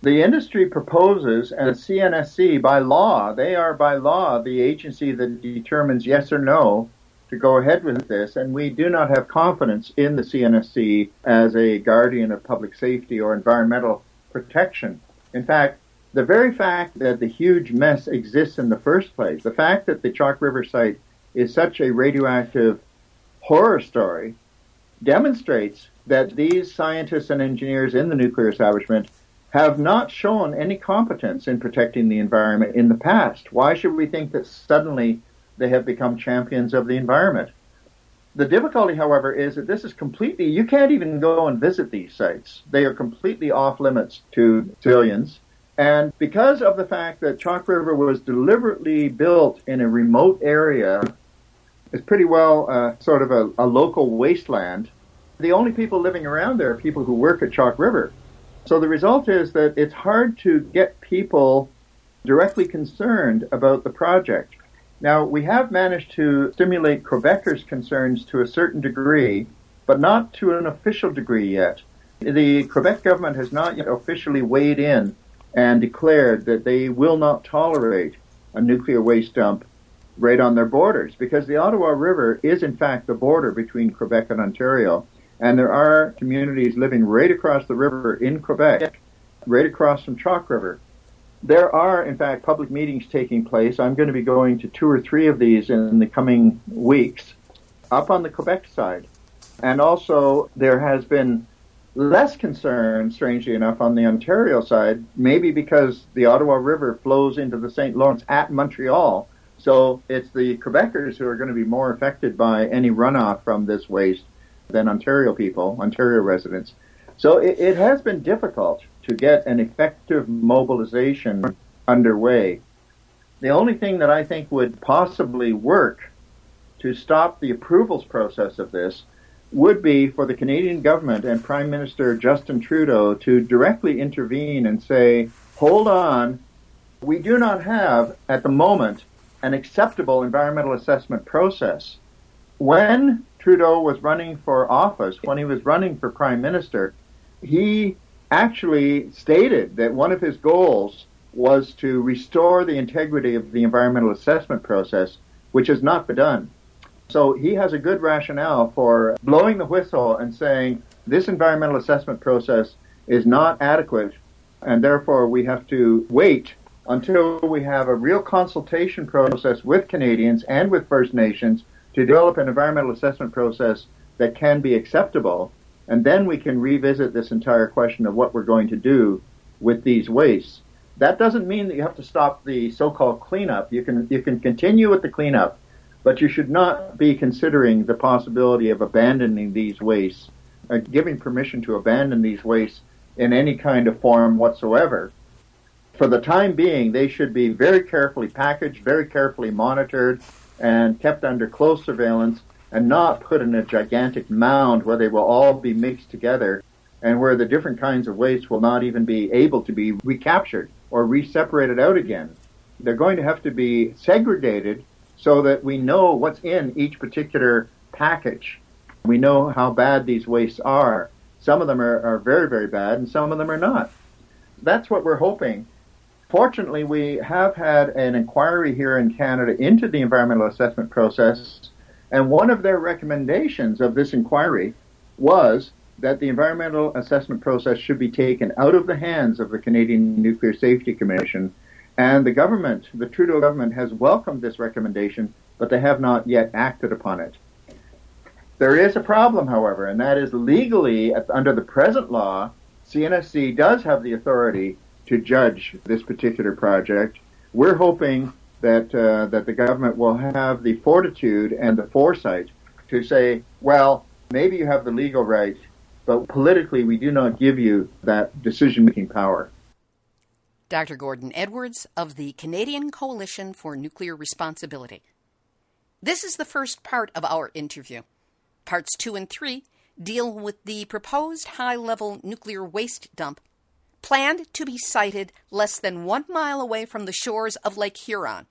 The industry proposes, and CNSC, by law, they are by law the agency that determines yes or no to go ahead with this, and we do not have confidence in the CNSC as a guardian of public safety or environmental protection. In fact, the very fact that the huge mess exists in the first place, the fact that the Chalk River site is such a radioactive horror story, demonstrates that these scientists and engineers in the nuclear establishment have not shown any competence in protecting the environment in the past. Why should we think that suddenly they have become champions of the environment? The difficulty, however, is that this is completely, you can't even go and visit these sites. They are completely off limits to civilians. And because of the fact that Chalk River was deliberately built in a remote area, it's pretty well uh, sort of a, a local wasteland. The only people living around there are people who work at Chalk River. So the result is that it's hard to get people directly concerned about the project. Now, we have managed to stimulate Quebecers' concerns to a certain degree, but not to an official degree yet. The Quebec government has not yet officially weighed in and declared that they will not tolerate a nuclear waste dump right on their borders because the Ottawa River is in fact the border between Quebec and Ontario and there are communities living right across the river in Quebec, right across from Chalk River there are, in fact, public meetings taking place. I'm going to be going to two or three of these in the coming weeks up on the Quebec side. And also, there has been less concern, strangely enough, on the Ontario side, maybe because the Ottawa River flows into the St. Lawrence at Montreal. So it's the Quebecers who are going to be more affected by any runoff from this waste than Ontario people, Ontario residents. So it, it has been difficult to get an effective mobilization underway. The only thing that I think would possibly work to stop the approvals process of this would be for the Canadian government and Prime Minister Justin Trudeau to directly intervene and say, hold on, we do not have at the moment an acceptable environmental assessment process. When Trudeau was running for office, when he was running for Prime Minister, he actually stated that one of his goals was to restore the integrity of the environmental assessment process, which has not been done. So he has a good rationale for blowing the whistle and saying this environmental assessment process is not adequate and therefore we have to wait until we have a real consultation process with Canadians and with First Nations to develop an environmental assessment process that can be acceptable and then we can revisit this entire question of what we're going to do with these wastes. That doesn't mean that you have to stop the so-called cleanup. You can you can continue with the cleanup, but you should not be considering the possibility of abandoning these wastes, uh, giving permission to abandon these wastes in any kind of form whatsoever. For the time being, they should be very carefully packaged, very carefully monitored, and kept under close surveillance and not put in a gigantic mound where they will all be mixed together and where the different kinds of waste will not even be able to be recaptured or re-separated out again. They're going to have to be segregated so that we know what's in each particular package. We know how bad these wastes are. Some of them are, are very, very bad and some of them are not. That's what we're hoping. Fortunately, we have had an inquiry here in Canada into the environmental assessment process, and one of their recommendations of this inquiry was that the environmental assessment process should be taken out of the hands of the Canadian Nuclear Safety Commission. And the government, the Trudeau government, has welcomed this recommendation, but they have not yet acted upon it. There is a problem, however, and that is legally, under the present law, CNSC does have the authority to judge this particular project. We're hoping that uh, that the government will have the fortitude and the foresight to say, well, maybe you have the legal right but politically, we do not give you that decision making power. Dr. Gordon Edwards of the Canadian Coalition for Nuclear Responsibility. This is the first part of our interview. Parts two and three deal with the proposed high level nuclear waste dump planned to be sited less than one mile away from the shores of Lake Huron.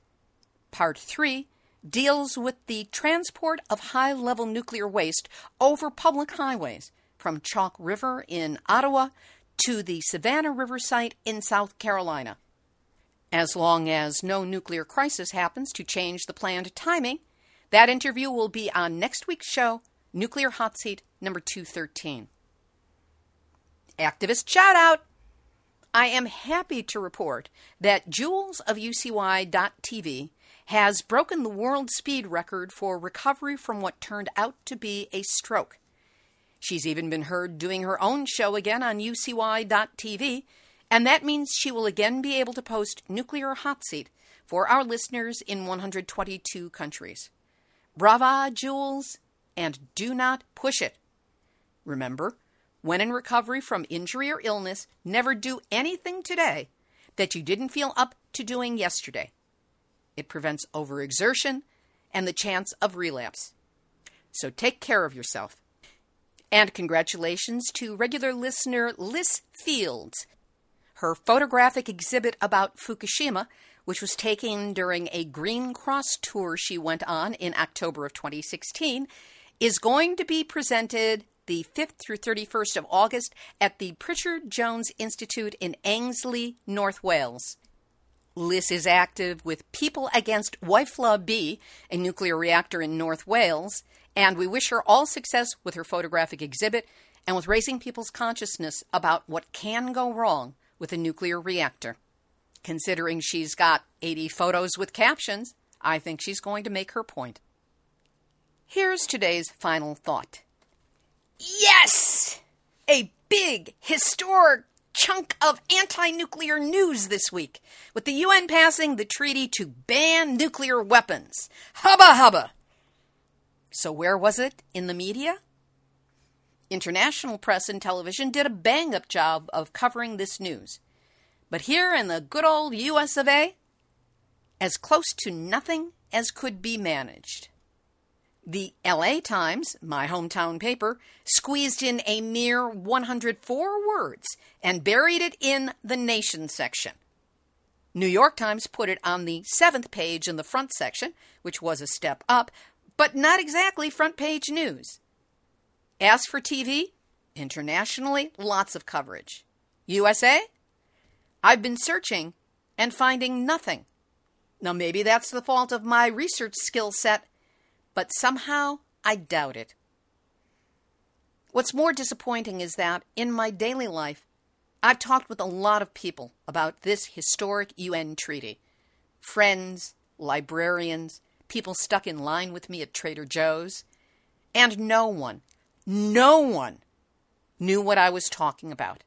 Part three deals with the transport of high level nuclear waste over public highways from Chalk River in Ottawa to the Savannah River site in South Carolina. As long as no nuclear crisis happens to change the planned timing, that interview will be on next week's show, Nuclear Hot Seat number 213. Activist shout out! I am happy to report that Jules of UCY.tv has broken the world speed record for recovery from what turned out to be a stroke. She's even been heard doing her own show again on UCY.tv, and that means she will again be able to post Nuclear Hot Seat for our listeners in 122 countries. Brava, Jules, and do not push it. Remember, when in recovery from injury or illness, never do anything today that you didn't feel up to doing yesterday. It prevents overexertion and the chance of relapse. So take care of yourself. And congratulations to regular listener Liz Fields. Her photographic exhibit about Fukushima, which was taken during a Green Cross tour she went on in October of 2016, is going to be presented the 5th through 31st of August at the Pritchard Jones Institute in Anglesey, North Wales. Liz is active with People Against Wylfa B, a nuclear reactor in North Wales, and we wish her all success with her photographic exhibit and with raising people's consciousness about what can go wrong with a nuclear reactor. Considering she's got 80 photos with captions, I think she's going to make her point. Here's today's final thought. Yes! A big, historic chunk of anti nuclear news this week, with the UN passing the treaty to ban nuclear weapons. Hubba hubba! So, where was it in the media? International press and television did a bang up job of covering this news. But here in the good old US of A, as close to nothing as could be managed. The LA Times, my hometown paper, squeezed in a mere 104 words and buried it in the Nation section. New York Times put it on the seventh page in the front section, which was a step up, but not exactly front page news. As for TV, internationally, lots of coverage. USA? I've been searching and finding nothing. Now, maybe that's the fault of my research skill set, but somehow I doubt it. What's more disappointing is that in my daily life, I've talked with a lot of people about this historic UN treaty friends, librarians, people stuck in line with me at Trader Joe's, and no one, no one knew what I was talking about.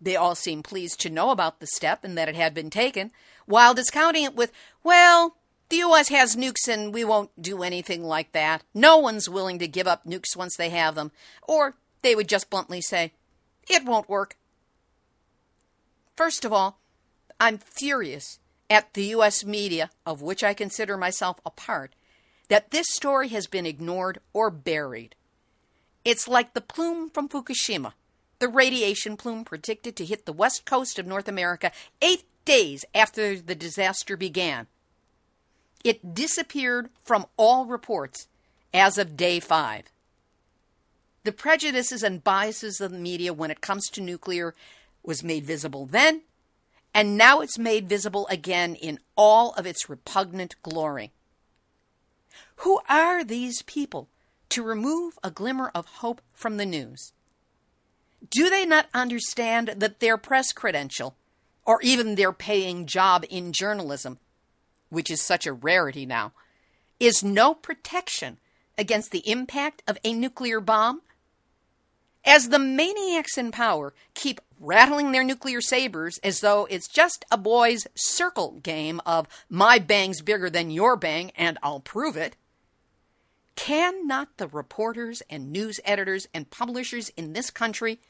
They all seemed pleased to know about the step and that it had been taken, while discounting it with, well, the U.S. has nukes and we won't do anything like that. No one's willing to give up nukes once they have them. Or they would just bluntly say, it won't work. First of all, I'm furious at the U.S. media, of which I consider myself a part, that this story has been ignored or buried. It's like the plume from Fukushima, the radiation plume predicted to hit the west coast of North America eight days after the disaster began. It disappeared from all reports as of day five. The prejudices and biases of the media when it comes to nuclear was made visible then, and now it's made visible again in all of its repugnant glory. Who are these people to remove a glimmer of hope from the news? Do they not understand that their press credential, or even their paying job in journalism, which is such a rarity now, is no protection against the impact of a nuclear bomb? As the maniacs in power keep rattling their nuclear sabers as though it's just a boy's circle game of my bang's bigger than your bang and I'll prove it, can not the reporters and news editors and publishers in this country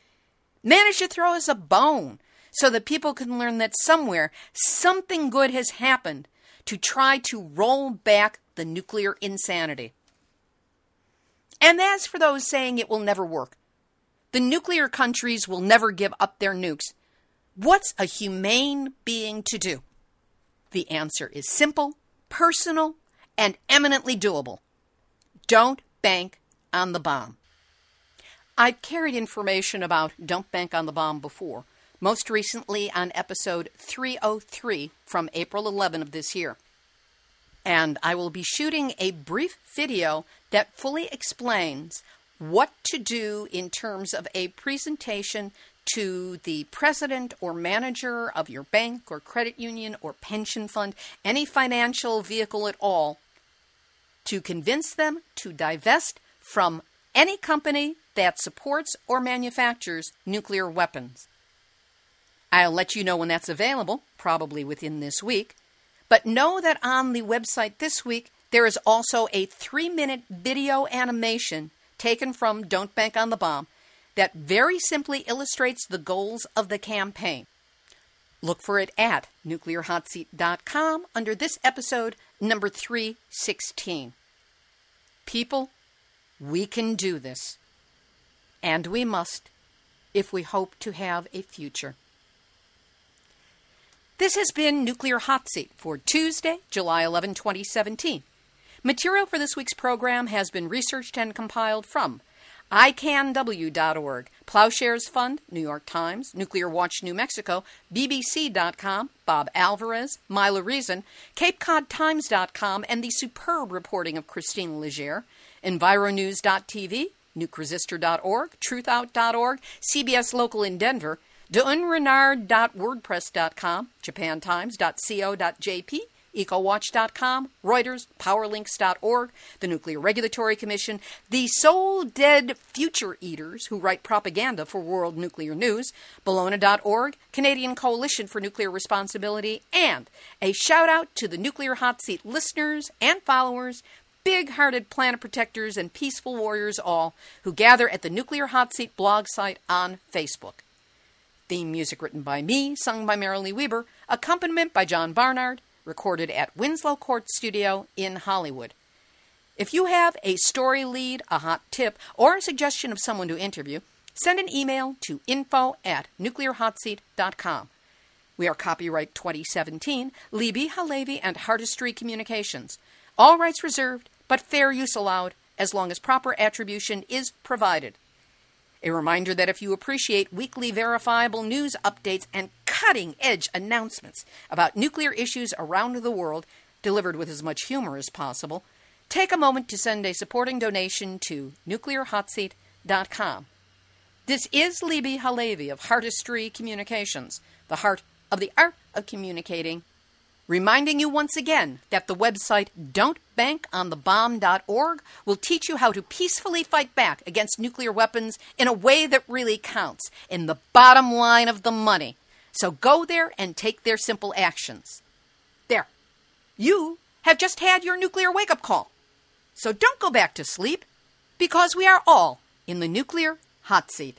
manage to throw us a bone so that people can learn that somewhere something good has happened to try to roll back the nuclear insanity? And as for those saying it will never work, the nuclear countries will never give up their nukes. What's a humane being to do? The answer is simple, personal, and eminently doable. Don't bank on the bomb. I've carried information about Don't Bank on the Bomb before, most recently on episode 303 from April 11 of this year. And I will be shooting a brief video that fully explains what to do in terms of a presentation to the president or manager of your bank or credit union or pension fund, any financial vehicle at all, to convince them to divest from any company that supports or manufactures nuclear weapons. I'll let you know when that's available, probably within this week. But know that on the website this week, there is also a three minute video animation taken from Don't Bank on the Bomb that very simply illustrates the goals of the campaign. Look for it at nuclearhotseat.com under this episode, number 316. People, we can do this. And we must if we hope to have a future. This has been Nuclear Hot Seat for Tuesday, July 11, 2017. Material for this week's program has been researched and compiled from icanw.org, Plowshares Fund, New York Times, Nuclear Watch New Mexico, BBC.com, Bob Alvarez, Mila Reason, CapeCodTimes.com, and the superb reporting of Christine Leger, EnviroNews.tv, NukeResistor.org, TruthOut.org, CBS Local in Denver, DeUnrenard.wordpress.com, JapanTimes.co.jp, EcoWatch.com, Reuters, Powerlinks.org, the Nuclear Regulatory Commission, the soul dead future eaters who write propaganda for World Nuclear News, Bologna.org, Canadian Coalition for Nuclear Responsibility, and a shout out to the Nuclear Hot Seat listeners and followers, big hearted planet protectors, and peaceful warriors all who gather at the Nuclear Hot Seat blog site on Facebook. Theme music written by me, sung by Marilee Weber, accompaniment by John Barnard recorded at Winslow Court Studio in Hollywood. If you have a story lead, a hot tip, or a suggestion of someone to interview, send an email to info at nuclearhotseat.com. We are copyright 2017, Libbe HaLevy and Heartistry Communications. All rights reserved, but fair use allowed as long as proper attribution is provided. A reminder that if you appreciate weekly verifiable news updates and cutting edge announcements about nuclear issues around the world, delivered with as much humor as possible, take a moment to send a supporting donation to nuclearhotseat.com. This is Libbe HaLevy of Heartistry Communications, the heart of the art of communicating reminding you once again that the website don'tbankonthebomb.org will teach you how to peacefully fight back against nuclear weapons in a way that really counts, in the bottom line of the money. So go there and take their simple actions. There. You have just had your nuclear wake up call. So don't go back to sleep, because we are all in the nuclear hot seat.